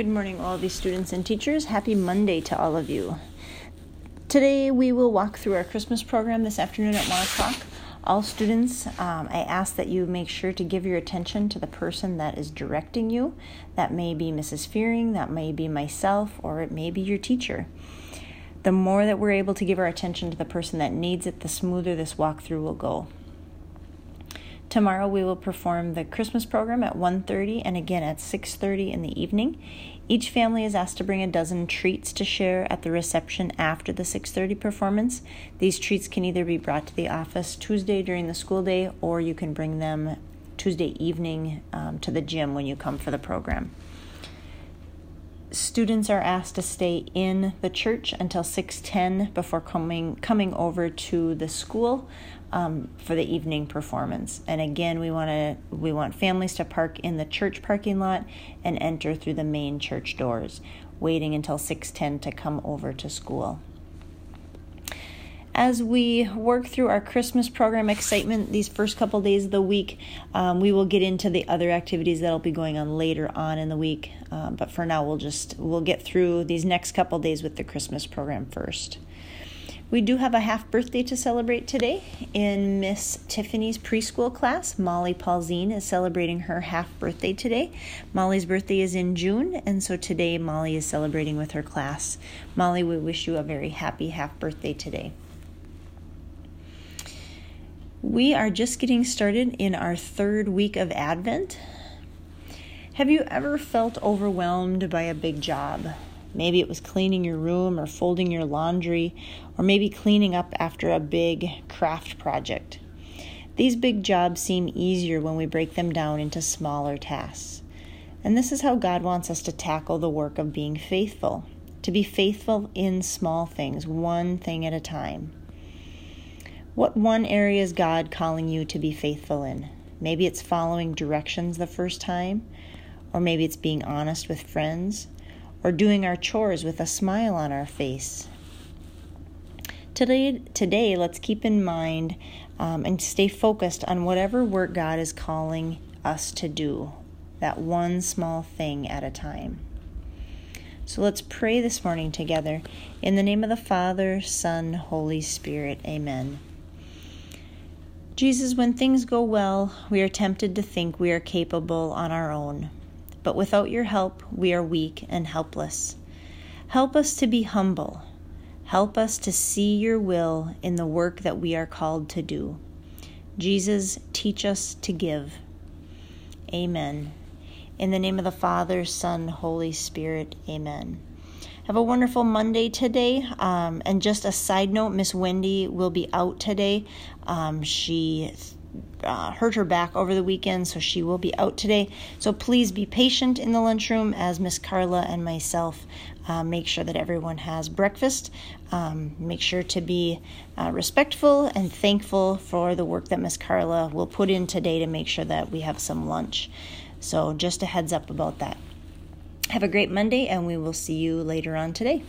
Good morning, all of these students and teachers. Happy Monday to all of you. Today we will walk through our Christmas program this afternoon at 1 o'clock. All students, um, I ask that you make sure to give your attention to the person that is directing you. That may be Mrs. Fearing, that may be myself, or it may be your teacher. The more that we're able to give our attention to the person that needs it, the smoother this walkthrough will go. Tomorrow we will perform the Christmas program at 1:30 and again at 6:30 in the evening. Each family is asked to bring a dozen treats to share at the reception after the 6:30 performance. These treats can either be brought to the office Tuesday during the school day or you can bring them Tuesday evening um, to the gym when you come for the program students are asked to stay in the church until 6:10 before coming coming over to the school um, for the evening performance. And again, we want to we want families to park in the church parking lot and enter through the main church doors, waiting until 6:10 to come over to school as we work through our Christmas program excitement these first couple days of the week, um, we will get into the other activities that'll be going on later on in the week. Um, but for now, we'll just we'll get through these next couple days with the Christmas program first. We do have a half birthday to celebrate today in Miss Tiffany's preschool class. Molly Paulzine is celebrating her half birthday today. Molly's birthday is in June, and so today Molly is celebrating with her class. Molly, we wish you a very happy half birthday today. We are just getting started in our third week of Advent. Have you ever felt overwhelmed by a big job? Maybe it was cleaning your room or folding your laundry, or maybe cleaning up after a big craft project. These big jobs seem easier when we break them down into smaller tasks. And this is how God wants us to tackle the work of being faithful to be faithful in small things, one thing at a time. What one area is God calling you to be faithful in? Maybe it's following directions the first time, or maybe it's being honest with friends, or doing our chores with a smile on our face. Today, today let's keep in mind um, and stay focused on whatever work God is calling us to do, that one small thing at a time. So let's pray this morning together. In the name of the Father, Son, Holy Spirit, amen. Jesus, when things go well, we are tempted to think we are capable on our own. But without your help, we are weak and helpless. Help us to be humble. Help us to see your will in the work that we are called to do. Jesus, teach us to give. Amen. In the name of the Father, Son, Holy Spirit, amen. Have a wonderful Monday today. Um, and just a side note Miss Wendy will be out today. Um, she uh, hurt her back over the weekend, so she will be out today. So please be patient in the lunchroom as Miss Carla and myself uh, make sure that everyone has breakfast. Um, make sure to be uh, respectful and thankful for the work that Miss Carla will put in today to make sure that we have some lunch. So just a heads up about that. Have a great Monday, and we will see you later on today.